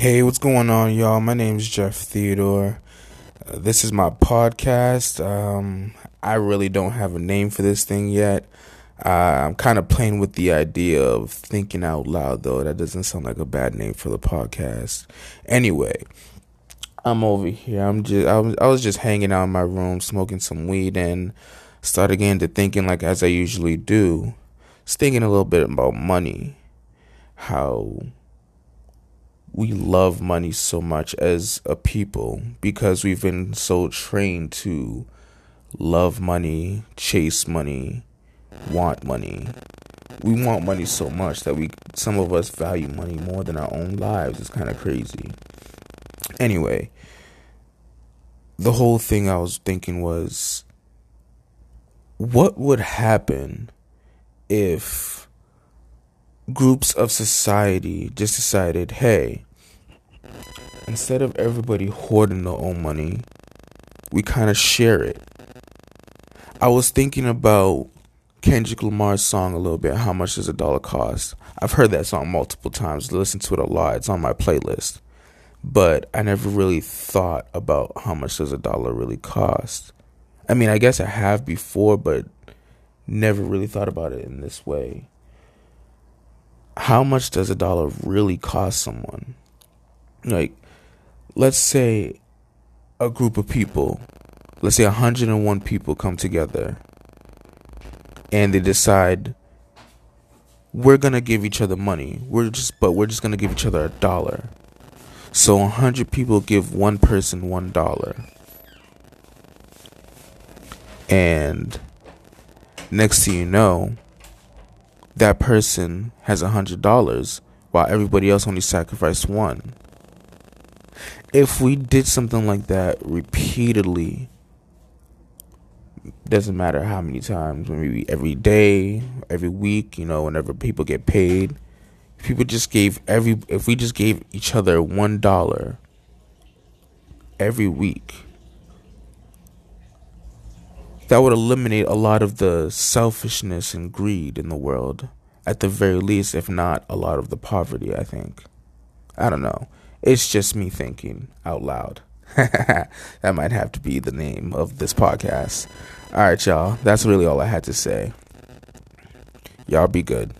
Hey, what's going on, y'all? My name is Jeff Theodore. Uh, this is my podcast. Um, I really don't have a name for this thing yet. Uh, I'm kind of playing with the idea of thinking out loud, though. That doesn't sound like a bad name for the podcast. Anyway, I'm over here. I'm just I was I was just hanging out in my room, smoking some weed, and started getting to thinking like as I usually do, just thinking a little bit about money, how we love money so much as a people because we've been so trained to love money, chase money, want money. We want money so much that we some of us value money more than our own lives. It's kind of crazy. Anyway, the whole thing I was thinking was what would happen if groups of society just decided, hey, instead of everybody hoarding their own money, we kind of share it. I was thinking about Kendrick Lamar's song a little bit, How Much Does a Dollar Cost? I've heard that song multiple times, listened to it a lot. It's on my playlist. But I never really thought about how much does a dollar really cost. I mean, I guess I have before, but never really thought about it in this way how much does a dollar really cost someone? Like, let's say a group of people, let's say 101 people come together and they decide we're going to give each other money. We're just but we're just going to give each other a dollar. So 100 people give one person $1. And next thing you know, that person has a hundred dollars while everybody else only sacrificed one. If we did something like that repeatedly, doesn't matter how many times, maybe every day, every week, you know, whenever people get paid, people just gave every if we just gave each other one dollar every week that would eliminate a lot of the selfishness and greed in the world. At the very least, if not a lot of the poverty, I think. I don't know. It's just me thinking out loud. that might have to be the name of this podcast. All right, y'all. That's really all I had to say. Y'all be good.